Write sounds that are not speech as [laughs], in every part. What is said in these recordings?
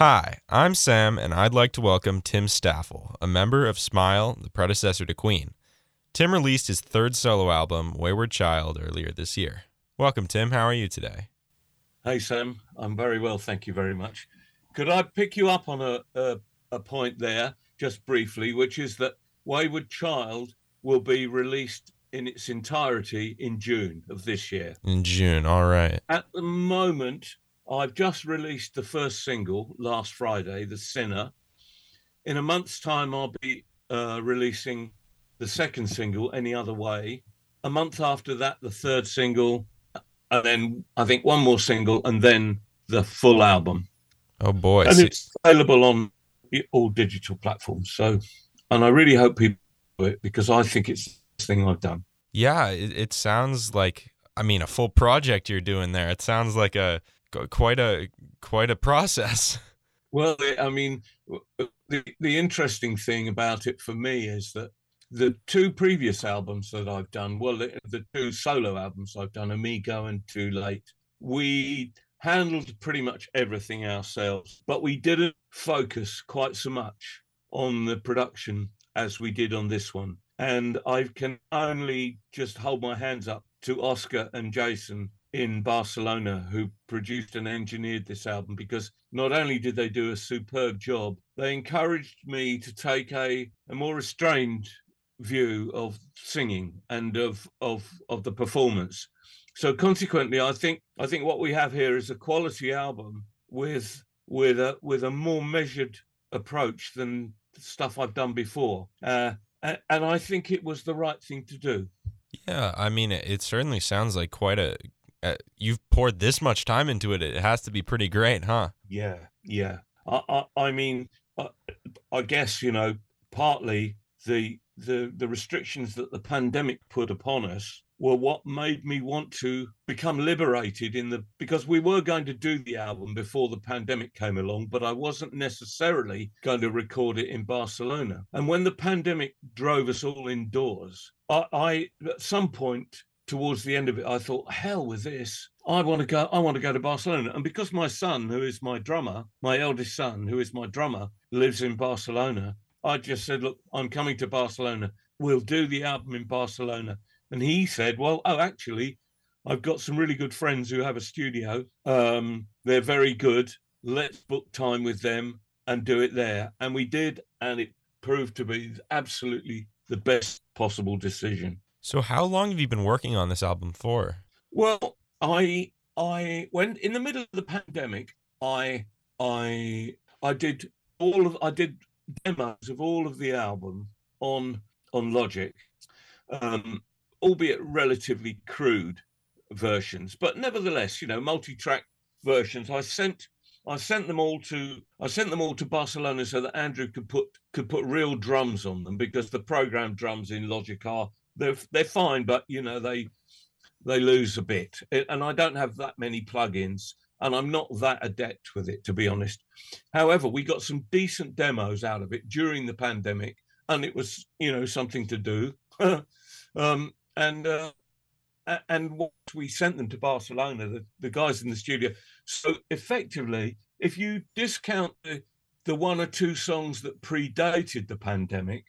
Hi, I'm Sam, and I'd like to welcome Tim Staffell, a member of Smile, the predecessor to Queen. Tim released his third solo album, Wayward Child, earlier this year. Welcome, Tim. How are you today? Hey, Sam. I'm very well, thank you very much. Could I pick you up on a, a, a point there, just briefly, which is that Wayward Child will be released in its entirety in June of this year. In June, all right. At the moment, I've just released the first single last Friday, The Sinner. In a month's time, I'll be uh, releasing the second single, Any Other Way. A month after that, the third single, and then I think one more single, and then the full album. Oh boy! And it's available on all digital platforms. So, and I really hope people do it because I think it's the thing I've done. Yeah, it, it sounds like I mean a full project you're doing there. It sounds like a quite a quite a process. [laughs] Well, I mean, the the interesting thing about it for me is that the two previous albums that I've done, well, the, the two solo albums I've done, Amigo and Two Late, we handled pretty much everything ourselves, but we didn't focus quite so much on the production as we did on this one. And I can only just hold my hands up to Oscar and Jason in Barcelona who produced and engineered this album because not only did they do a superb job, they encouraged me to take a, a more restrained view of singing and of of of the performance. So consequently, I think I think what we have here is a quality album with with a with a more measured approach than stuff I've done before, uh, and, and I think it was the right thing to do. Yeah, I mean, it, it certainly sounds like quite a uh, you've poured this much time into it. It has to be pretty great, huh? Yeah, yeah. I, I, I mean, I, I guess you know, partly the the the restrictions that the pandemic put upon us were what made me want to become liberated in the because we were going to do the album before the pandemic came along but I wasn't necessarily going to record it in Barcelona and when the pandemic drove us all indoors I, I at some point towards the end of it, I thought, hell with this. I want to go. I want to go to Barcelona, and because my son, who is my drummer, my eldest son, who is my drummer, lives in Barcelona, I just said, look, I'm coming to Barcelona. We'll do the album in Barcelona. And he said, well, oh, actually, I've got some really good friends who have a studio. Um, they're very good. Let's book time with them and do it there. And we did, and it proved to be absolutely the best possible decision. So how long have you been working on this album for? Well, I I went in the middle of the pandemic. I I I did all of I did demos of all of the album on on Logic, um, albeit relatively crude versions, but nevertheless, you know, multi-track versions. I sent I sent them all to I sent them all to Barcelona so that Andrew could put could put real drums on them because the program drums in Logic are they're they're fine, but you know they they lose a bit. And I don't have that many plugins, and I'm not that adept with it to be honest. However, we got some decent demos out of it during the pandemic, and it was you know something to do. [laughs] um, and uh, and what we sent them to Barcelona, the, the guys in the studio. So effectively, if you discount the, the one or two songs that predated the pandemic,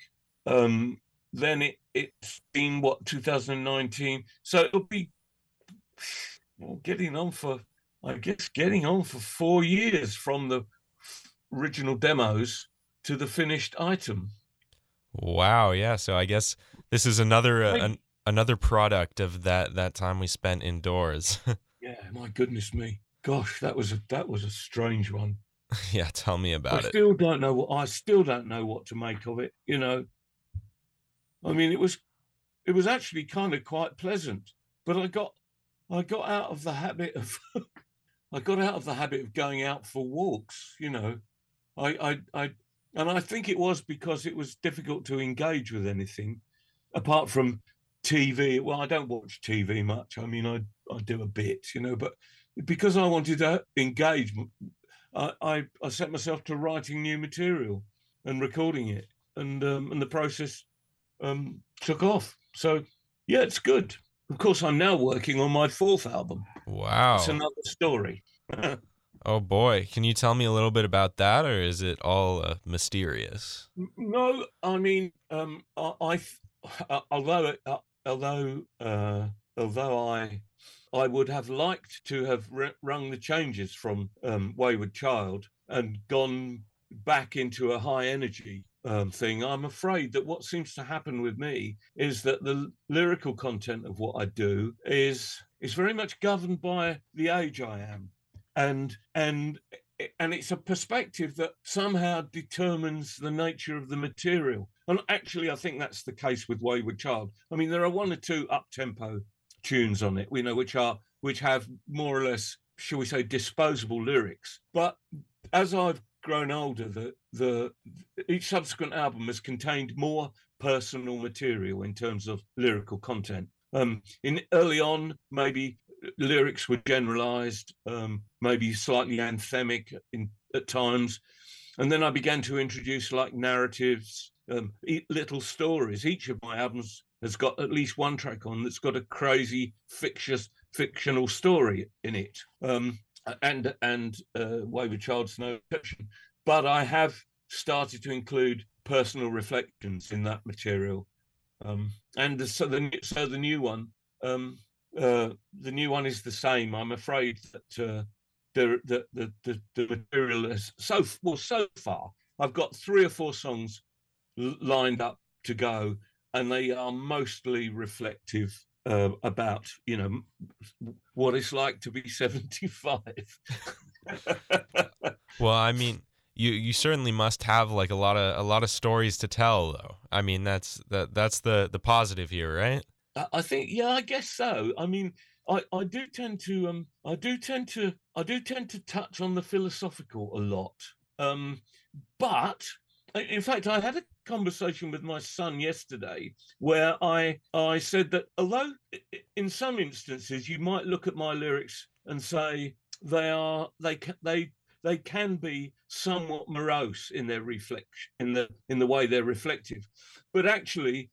um, then it, it's been what 2019 so it'll be well, getting on for i guess getting on for four years from the original demos to the finished item. Wow yeah so i guess this is another uh, an, another product of that that time we spent indoors. [laughs] Yeah my goodness me. Gosh that was a that was a strange one. [laughs] Yeah tell me about I it. i still don't know what i still don't know what to make of it you know I mean, it was it was actually kind of quite pleasant, but I got I got out of the habit of [laughs] I got out of the habit of going out for walks. You know, I I I and I think it was because it was difficult to engage with anything apart from TV. Well, I don't watch TV much. I mean, I I do a bit, you know, but because I wanted to engage, I I, I set myself to writing new material and recording it, and um, and the process um, took off. So yeah, it's good. Of course, I'm now working on my fourth album. Wow, it's another story. [laughs] Oh boy, can you tell me a little bit about that, or is it all uh, mysterious? No, I mean, um, I, I uh, although uh, although uh, although I I would have liked to have rung the changes from um, Wayward Child and gone back into a high energy um, thing. I'm afraid that what seems to happen with me is that the lyrical content of what I do is is very much governed by the age I am, and and and it's a perspective that somehow determines the nature of the material. And actually, I think that's the case with Wayward Child. I mean, there are one or two up tempo tunes on it, we know, which are which have more or less, shall we say, disposable lyrics. But as I've grown older, the the each subsequent album has contained more personal material in terms of lyrical content. Um, in early on, maybe lyrics were generalized, um, maybe slightly anthemic in, at times, and then I began to introduce like narratives, um, little stories. Each of my albums has got at least one track on that's got a crazy fictitious fictional story in it. Um, and and uh, Wayward Child's no exception. But I have started to include personal reflections in that material, um, and the, so the so the new one, um, uh, the new one is the same. I'm afraid that uh, the, the, the the the material is so well so far. I've got three or four songs lined up to go, and they are mostly reflective uh, about you know what it's like to be [laughs] 75 [laughs] well i mean you you certainly must have like a lot of a lot of stories to tell though. I mean that's that that's the the positive here right? I think yeah i guess so. I mean i i do tend to um i do tend to i do tend to touch on the philosophical a lot. Um but in fact i had a conversation with my son yesterday where I I said that although in some instances you might look at my lyrics and say they are they they they can be somewhat morose in their reflection in the in the way they're reflective. But actually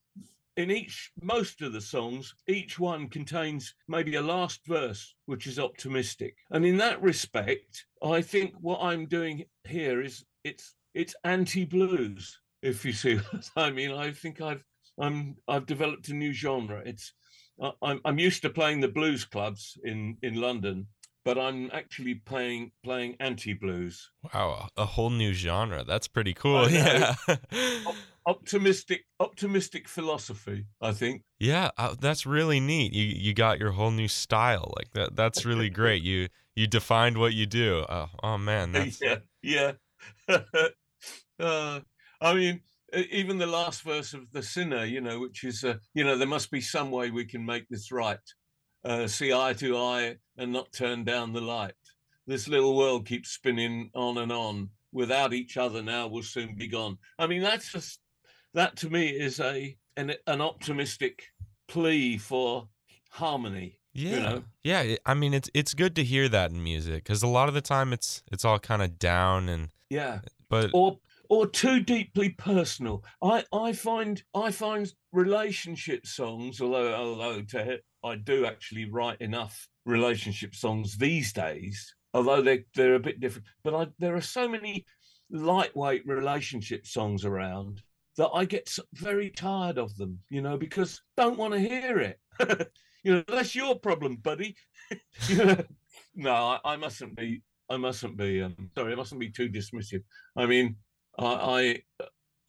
in each most of the songs each one contains maybe a last verse which is optimistic. And in that respect i think what i'm doing here is it's it's anti blues if you see [laughs] what I mean. I think I've I'm I've developed a new genre. It's I'm I'm used to playing the blues clubs in in London, but I'm actually playing playing anti blues. Wow, a whole new genre. That's pretty cool. [laughs] Yeah. optimistic optimistic philosophy i think yeah uh, that's really neat you you got your whole new style like that that's really great you you defined what you do oh, oh man [laughs] that's yeah yeah uh, I mean, even the last verse of the sinner, you know, which is, uh, you know, there must be some way we can make this right. Uh, see eye to eye and not turn down the light. This little world keeps spinning on and on. Without each other, now we'll soon be gone. I mean, that's just that to me is a an, an optimistic plea for harmony. Yeah, you know? yeah. I mean, it's it's good to hear that in music because a lot of the time it's it's all kind of down and yeah. But or or too deeply personal. I, I find I find relationship songs, although although to, I do actually write enough relationship songs these days, although they they're a bit different. But I, there are so many lightweight relationship songs around that I get very tired of them, you know, because don't want to hear it. [laughs] you know, that's your problem, buddy. [laughs] no, I, I mustn't be. I mustn't be. Um, sorry, I mustn't be too dismissive. I mean, I,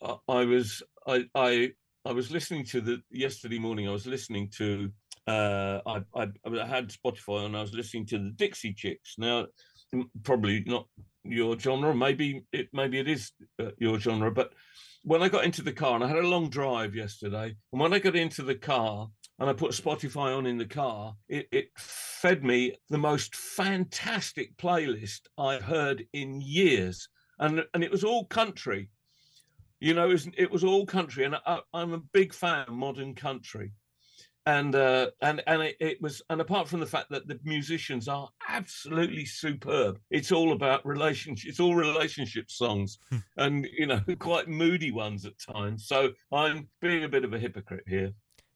I, I was, I, I, I was listening to the yesterday morning. I was listening to, uh, I, I, I had Spotify and I was listening to the Dixie Chicks. Now, probably not your genre. Maybe it, maybe it is uh, your genre. But when I got into the car and I had a long drive yesterday, and when I got into the car and I put Spotify on in the car, it, it fed me the most fantastic playlist I've heard in years and and it was all country. You know, it was, it was all country, and I, am a big fan of modern country, and uh, and and it, it, was, and apart from the fact that the musicians are absolutely superb, it's all about relationship. It's all relationship songs, hmm. and you know, [laughs] quite moody ones at times. So I'm being a bit of a hypocrite here.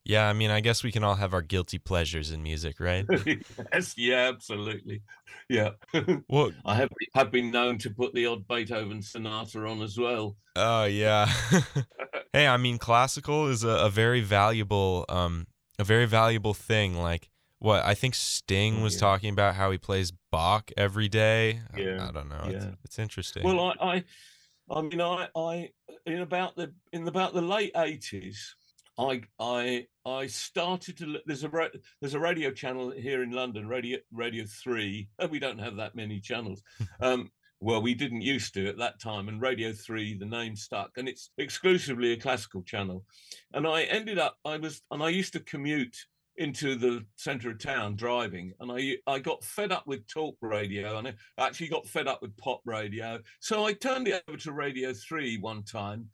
Yeah, I mean, I guess we can all have our guilty pleasures in music, right? [laughs] yes, yeah, absolutely. Yeah. [laughs] well, I have have been known to put the odd Beethoven sonata on as well. Oh yeah. [laughs] hey, I mean, classical is a, a, very valuable, um, a very valuable thing. Like what I think Sting was yeah. talking about how he plays Bach every day. Yeah. I, I don't know. Yeah. It's, it's interesting. Well, I, I, I mean, I, I, in about the in about the late eighties, I, I, I started to. There's a there's a radio channel here in London, Radio Radio Three. We don't have that many channels. [laughs] um, well, we didn't used to at that time, and Radio 3, the name stuck, and it's exclusively a classical channel. And I ended up, I was, and I used to commute into the center of town driving, and I, I got fed up with talk radio, and I actually got fed up with pop radio. So I turned it over to Radio 3 one time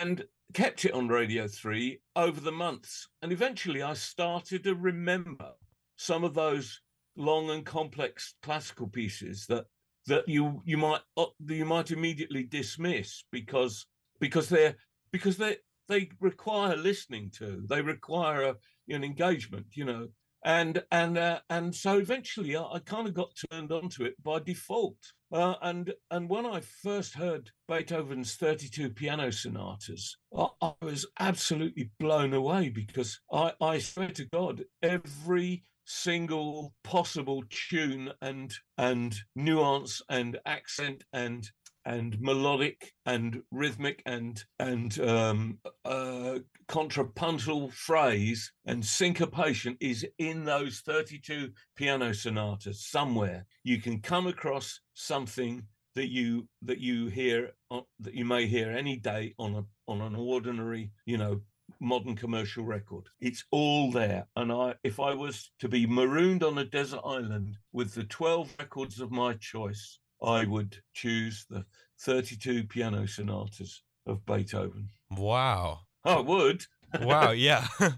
and kept it on Radio 3 over the months. And eventually I started to remember some of those long and complex classical pieces that that you you might uh, you might immediately dismiss because because they're because they they require listening to they require a, an engagement you know and and uh, and so eventually I, I kind of got turned onto it by default. Uh, and and when I first heard Beethoven's 32 piano sonatas I, I was absolutely blown away because I I swear to God every single possible tune and and nuance and accent and and melodic and rhythmic and and um, uh, contrapuntal phrase and syncopation is in those 32 piano sonatas somewhere you can come across something that you that you hear uh, that you may hear any day on a on an ordinary you know modern commercial record. It's all there. And I if I was to be marooned on a desert island with the 12 records of my choice, I would choose the 32 piano sonatas of Beethoven. Wow. Oh, I would. [laughs] wow, yeah. [laughs]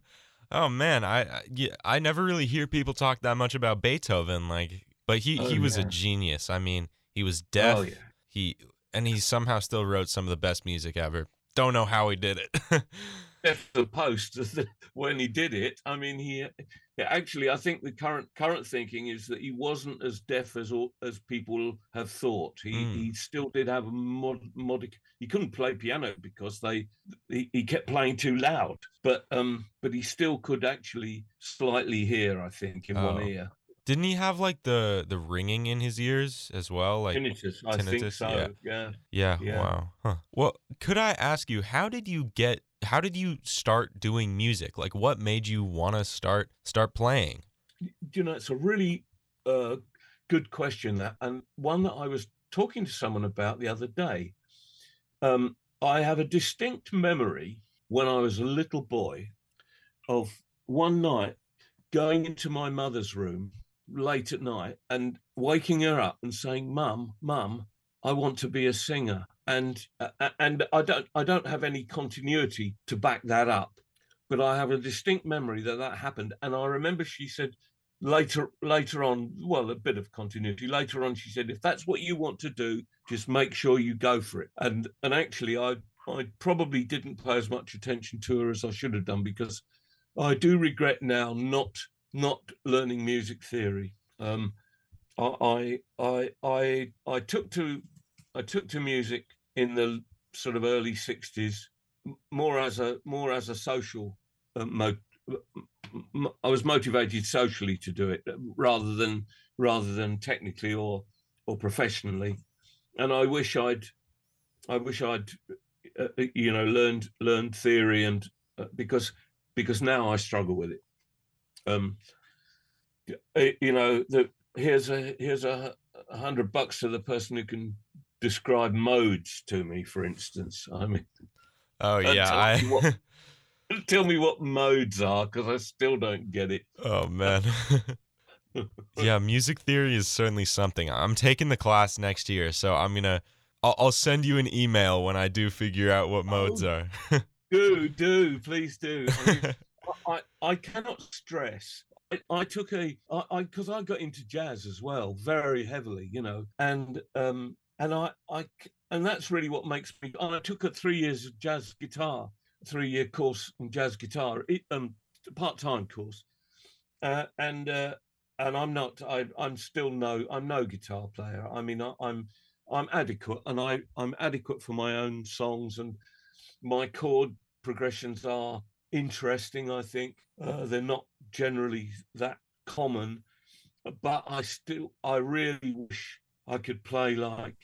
oh man, I, I yeah, I never really hear people talk that much about Beethoven like but he oh, he was yeah. a genius. I mean, he was oh, deaf. Oh, yeah. He and he somehow still wrote some of the best music ever. Don't know how he did it. [laughs] the post [laughs] when he did it. I mean, he actually, I think the current current thinking is that he wasn't as deaf as as people have thought. He mm. he still did have a mod, modic. He couldn't play piano because they he, he kept playing too loud. But um, but he still could actually slightly hear. I think in oh. one ear. Didn't he have like the the ringing in his ears as well? Like tinnitus, I tinnitus? think so. Yeah. yeah. Yeah. yeah. Wow. Huh. Well, could I ask you, how did you get how did you start doing music? Like, what made you want to start start playing? You know, it's a really uh, good question that, and one that I was talking to someone about the other day. Um, I have a distinct memory when I was a little boy of one night going into my mother's room late at night and waking her up and saying, "Mum, Mum, I want to be a singer." and uh, and I don't I don't have any continuity to back that up, but I have a distinct memory that that happened, and I remember she said later later on, well, a bit of continuity later on. She said, if that's what you want to do, just make sure you go for it. And and actually, I I probably didn't pay as much attention to her as I should have done because I do regret now not not learning music theory. Um, I I I I took to I took to music in the sort of early '60s more as a more as a social uh, mo- I was motivated socially to do it rather than rather than technically or or professionally, and I wish I'd I wish I'd uh, uh you know learned learned theory and uh, because because now I struggle with it. Um, you know, the, here's a here's a, a hundred bucks to the person who can describe modes to me, for instance. [laughs] I mean, oh yeah, tell, I... me what, [laughs] tell me what modes are because I still don't get it. Oh man. [laughs] yeah, music theory is certainly something. I'm taking the class next year, so I'm gonna. I'll, I'll send you an email when I do figure out what modes oh, are. do do please do. I, mean, I, I cannot stress I, I took a I because I, I, got into jazz as well very heavily, you know, and um, and I, I, and that's really what makes me. I took a three years of jazz guitar, three year course in jazz guitar, it, um, part time course, uh, and uh, and I'm not. I, I'm still no. I'm no guitar player. I mean, I, I'm I'm adequate, and I I'm adequate for my own songs, and my chord progressions are interesting. I think uh, they're not generally that common, but I still I really wish I could play like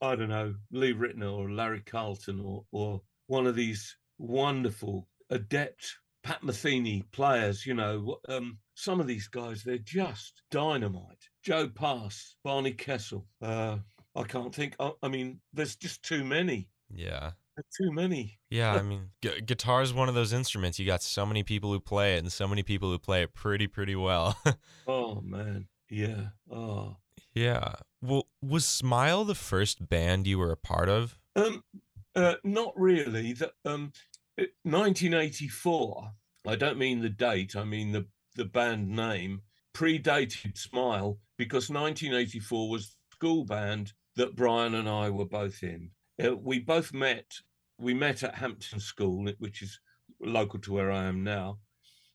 I don't know Lee Ritenour or Larry Carlton or or one of these wonderful adept Pat Metheny players. You know, um, some of these guys they're just dynamite. Joe Pass, Barney Kessel. Uh, I can't think. I, I mean, there's just too many. Yeah. Too many. Yeah, I [laughs] mean, gu- guitar is one of those instruments. You got so many people who play it, and so many people who play it pretty, pretty well. [laughs] oh man, yeah. Oh, yeah. Well, was Smile the first band you were a part of? Um, uh, not really. The, um, 1984. I don't mean the date. I mean the the band name predated Smile because 1984 was the school band that Brian and I were both in. Uh, we both met. We met at Hampton School, which is local to where I am now,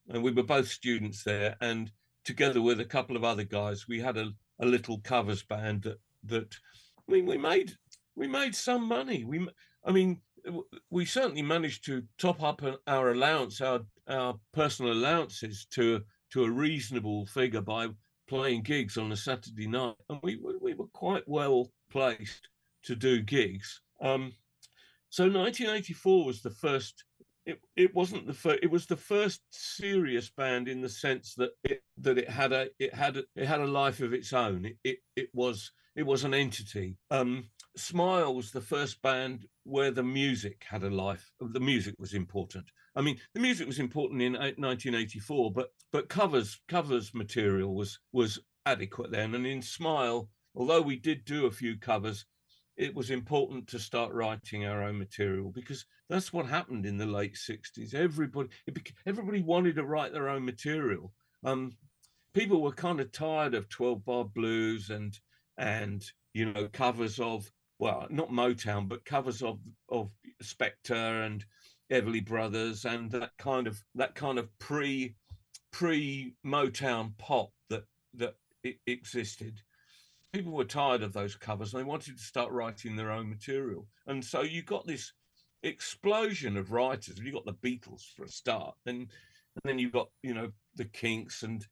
and we were both students there. And together with a couple of other guys, we had a, a little covers band that that I mean we made we made some money. We I mean we certainly managed to top up our allowance, our our personal allowances to to a reasonable figure by playing gigs on a Saturday night, and we we were quite well placed to do gigs. Um, so 1984 was the first. It, it wasn't the first. It was the first serious band in the sense that it that it had a it had a, it had a life of its own. It it, it was it was an entity. Um, Smile was the first band where the music had a life. The music was important. I mean, the music was important in 1984, but but covers covers material was was adequate then. And in Smile, although we did do a few covers, it was important to start writing our own material because that's what happened in the late 60s. Everybody everybody wanted to write their own material. Um, people were kind of tired of 12 bar blues and and you know covers of well, not Motown, but covers of of Spector and Everly Brothers and that kind of that kind of pre pre Motown pop that that existed. People were tired of those covers and they wanted to start writing their own material. And so you got this explosion of writers. You got the Beatles for a start, and and then you got you know the Kinks and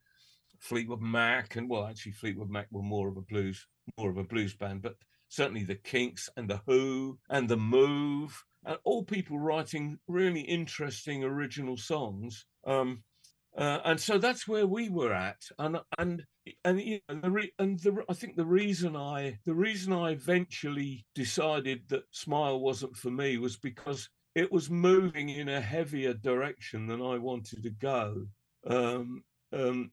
Fleetwood Mac, and well, actually Fleetwood Mac were more of a blues more of a blues band, but certainly the Kinks and the Who and the Move, and all people writing really interesting original songs. Um, uh, and so that's where we were at, and and and you know, the re- and the I think the reason I the reason I eventually decided that Smile wasn't for me was because it was moving in a heavier direction than I wanted to go. Um, um,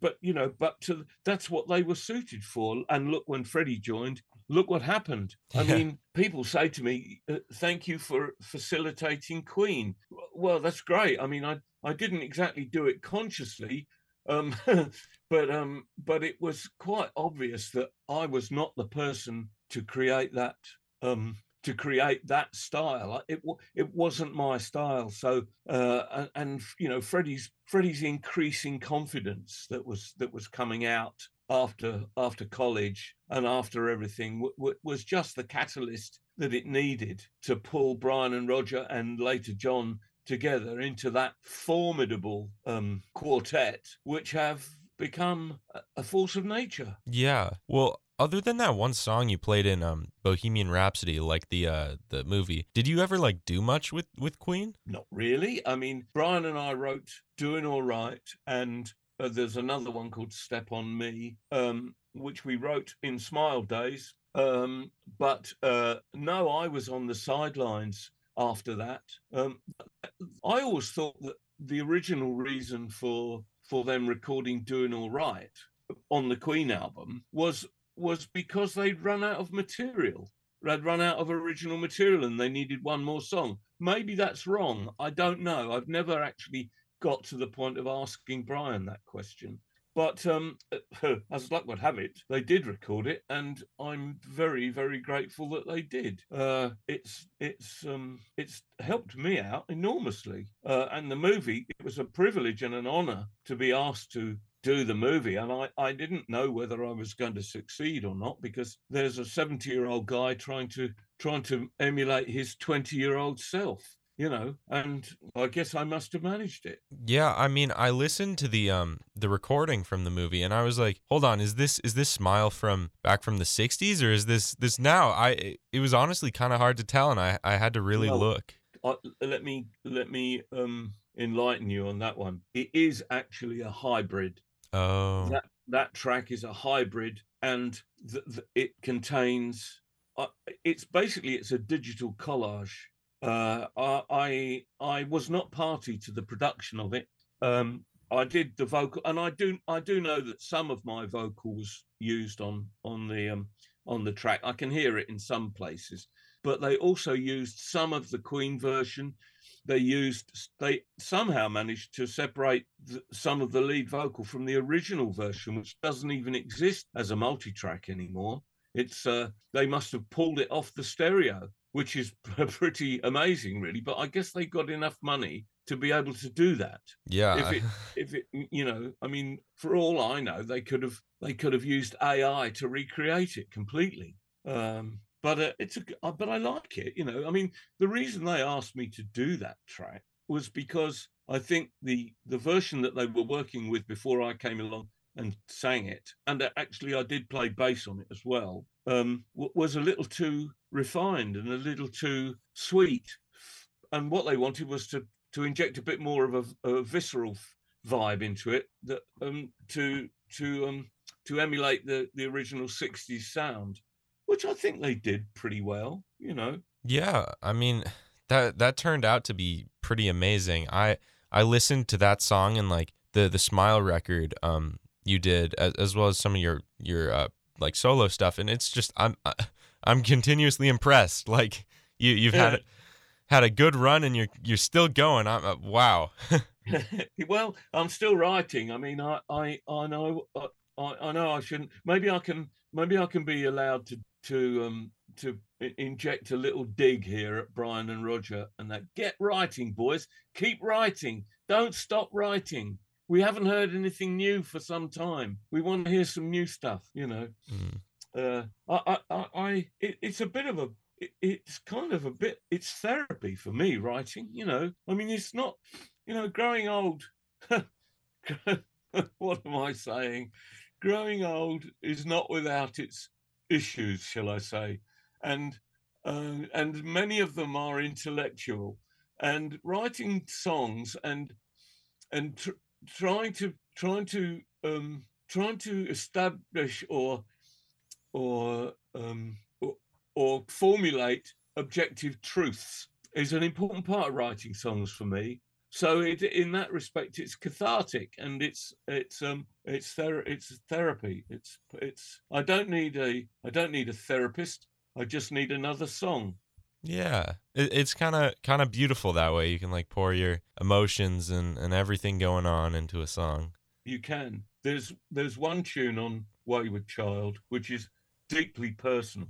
but you know, but to, that's what they were suited for. And look, when Freddie joined, look what happened. I mean, people say to me, uh, "Thank you for facilitating Queen." Well, that's great. I mean, I I didn't exactly do it consciously, um, [laughs] but um, but it was quite obvious that I was not the person to create that um, to create that style. It it wasn't my style. So uh, and, you know Freddie's Freddie's increasing confidence that was that was coming out after after college and after everything w- w- was just the catalyst that it needed to pull Brian and Roger and later John together into that formidable um, quartet, which have become a force of nature. Yeah. Well, other than that one song you played in um, Bohemian Rhapsody, like the uh, the movie, did you ever like do much with with Queen? Not really. I mean, Brian and I wrote "Doing All Right," and uh, there's another one called "Step on Me," um, which we wrote in Smile Days. Um, but uh, no, I was on the sidelines after that. Um, I always thought that the original reason for for them recording "Doing All Right" on the Queen album was was because they'd run out of material. They'd run out of original material and they needed one more song. Maybe that's wrong. I don't know. I've never actually got to the point of asking Brian that question. But um, [clears throat] as luck would have it, they did record it, and I'm very, very grateful that they did. Uh, it's it's um, it's helped me out enormously. Uh, and the movie, it was a privilege and an honor to be asked to do the movie and I, I didn't know whether I was going to succeed or not because there's a 70 year old guy trying to trying to emulate his 20 year old self you know, and I guess I must have managed it. Yeah, I mean, I listened to the um the recording from the movie, and I was like, hold on, is this is this Smile from back from the '60s, or is this this now? I it was honestly kind of hard to tell, and I I had to really well, look. I, let me let me um enlighten you on that one. It is actually a hybrid. Oh, that that track is a hybrid, and the, the, it contains. Uh, it's basically it's a digital collage uh, I I was not party to the production of it. Um, I did the vocal, and I do I do know that some of my vocals used on on the um, on the track. I can hear it in some places, but they also used some of the Queen version. They used they somehow managed to separate the, some of the lead vocal from the original version, which doesn't even exist as a multi-track anymore. It's uh, they must have pulled it off the stereo which is [laughs] pretty amazing, really. But I guess they got enough money to be able to do that. Yeah. If it, if it, you know, I mean, for all I know, they could have they could have used AI to recreate it completely. Um, but uh, it's a, uh, but I like it. You know, I mean, the reason they asked me to do that track was because I think the the version that they were working with before I came along and sang it, and uh, actually I did play bass on it as well, um, was a little too refined and a little too sweet. And what they wanted was to to inject a bit more of a, a visceral vibe into it that um, to to um, to emulate the the original 60s sound which i think they did pretty well you know yeah i mean that that turned out to be pretty amazing i i listened to that song and like the the smile record um you did as, as well as some of your your uh, like solo stuff and it's just i'm i'm continuously impressed. Like you you've had a, had a good run and you're you're still going. I'm uh, wow. [laughs] Well i'm still writing. I mean i i i know I, I know i shouldn't maybe i can maybe i can be allowed to to um to inject a little dig here at brian and roger and that. Get writing boys. Keep writing. Don't stop writing. We haven't heard anything new for some time. We want to hear some new stuff, you know. Mm. Uh, I, I, I it, it's a bit of a, it, it's kind of a bit, it's therapy for me writing, you know. I mean, it's not, you know, growing old. [laughs] what am I saying? Growing old is not without its issues, shall I say, and uh, and many of them are intellectual. And writing songs and and tr- trying to trying to um, trying to establish or or, um, or or formulate objective truths is an important part of writing songs for me. So it, in that respect, it's cathartic and it's it's um it's ther- it's therapy. It's it's I don't need a I don't need a therapist. I just need another song. Yeah, it, it's kind of kind of beautiful that way. You can like pour your emotions and and everything going on into a song. You can. There's there's one tune on Wayward Child which is deeply personal,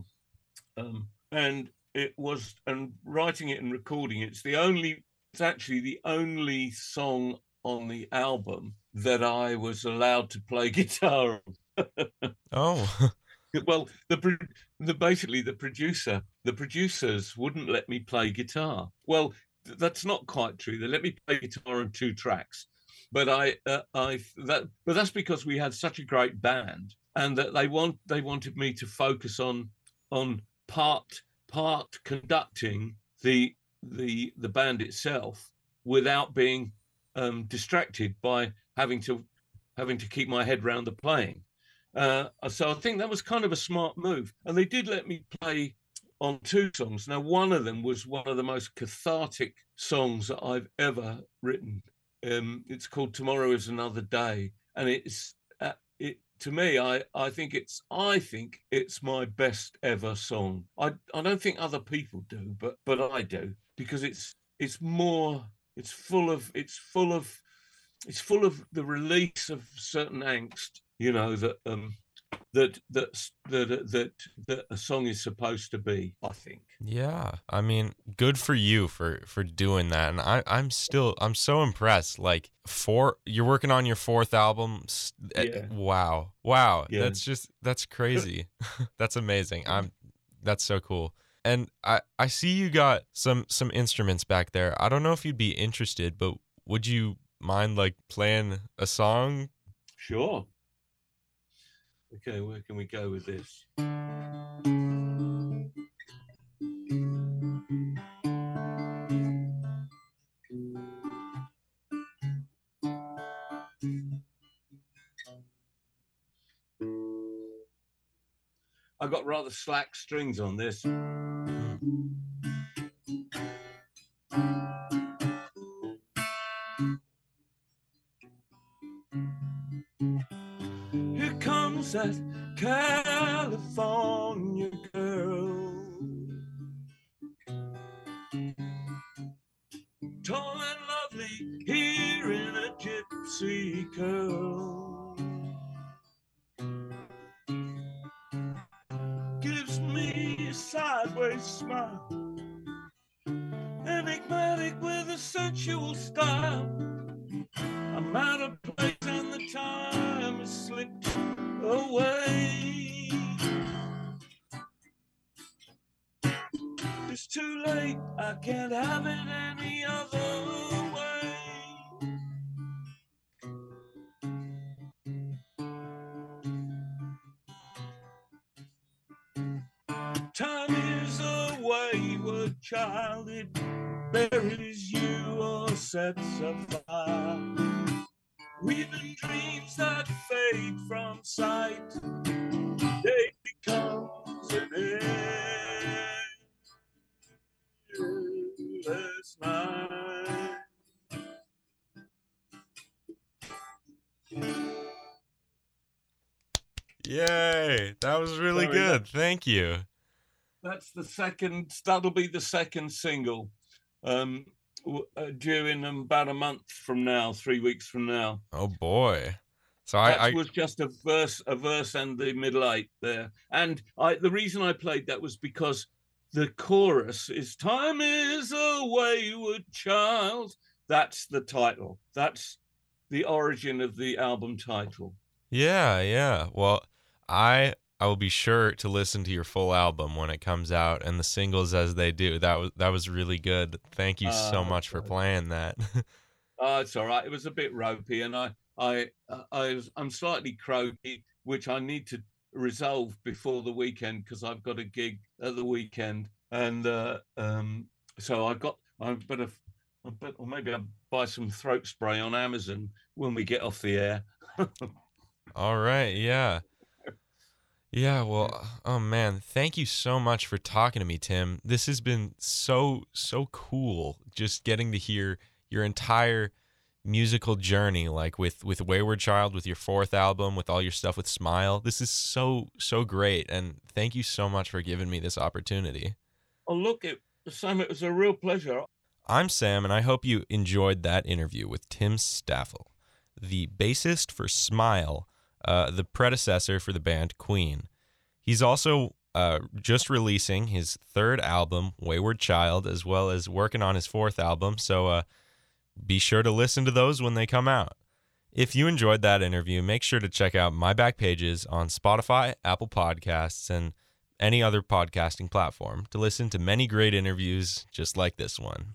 um, and it was and writing it and recording it's the only it's actually the only song on the album that I was allowed to play [laughs] guitar. oh. [laughs] well, the, the basically the producer, the producers wouldn't let me play guitar. Well, that's not quite true. They let me play guitar on two tracks, but I, uh, I that, but that's because we had such a great band, and that they want they wanted me to focus on on part part conducting the the the band itself without being um, distracted by having to having to keep my head round the playing. Uh, so I think that was kind of a smart move. And they did let me play on two songs. Now, one of them was one of the most cathartic songs that I've ever written. Um, it's called "Tomorrow Is Another Day," and it's uh, it to me. I I think it's I think it's my best ever song. I I don't think other people do, but but I do because it's it's more. It's full of it's full of it's full of the release of certain angst, you know, that um, that that that uh, that that a song is supposed to be. I think. Yeah, I mean, good for you for for doing that, and I I'm still I'm so impressed. Like four, you're working on your fourth album. Eh, yeah. Wow, wow, yeah. that's just that's crazy. [laughs] [laughs] that's amazing. I'm that's so cool. And I I see you got some some instruments back there. I don't know if you'd be interested, but would you mind like playing a song? Sure. Okay, where can we go with this? I've got rather slack strings on this. Hmm. Out of place and the time has slipped away. It's too late, I can't have it any other way. Time is a wayward child, it buries you or sets afire. Thank you. That's the second. That'll be the second single. Um, uh, due in about a month from now, three weeks from now. Oh boy! So I, I, was just a verse, a verse, and the middle eight there. And I, the reason I played that was because the chorus is "Time is a wayward child." That's the title. That's the origin of the album title. Yeah, yeah. Well, I I will be sure to listen to your full album when it comes out and the singles as they do. That was that was really good. Thank you so uh, much for playing that. [laughs] oh, it's all right. It was a bit ropey, and I I I was, I'm slightly croaky, which I need to resolve before the weekend because I've got a gig at the weekend, and uh, um, so I got I better I bet, or maybe I'll buy some throat spray on Amazon when we get off the air. [laughs] all right, yeah. Yeah, well, uh, oh man, thank you so much for talking to me, Tim. This has been so so cool just getting to hear your entire musical journey like with with Wayward Child with your fourth album with all your stuff with Smile. This is so so great and thank you so much for giving me this opportunity. Oh, look, it Sam, it was a real pleasure. I'm Sam and I hope you enjoyed that interview with Tim Staffell, the bassist for Smile uh, the predecessor for the band Queen. He's also uh, just releasing his third album, Wayward Child, as well as working on his fourth album. So uh, be sure to listen to those when they come out. If you enjoyed that interview, make sure to check out my back pages on Spotify, Apple Podcasts, and any other podcasting platform to listen to many great interviews just like this one.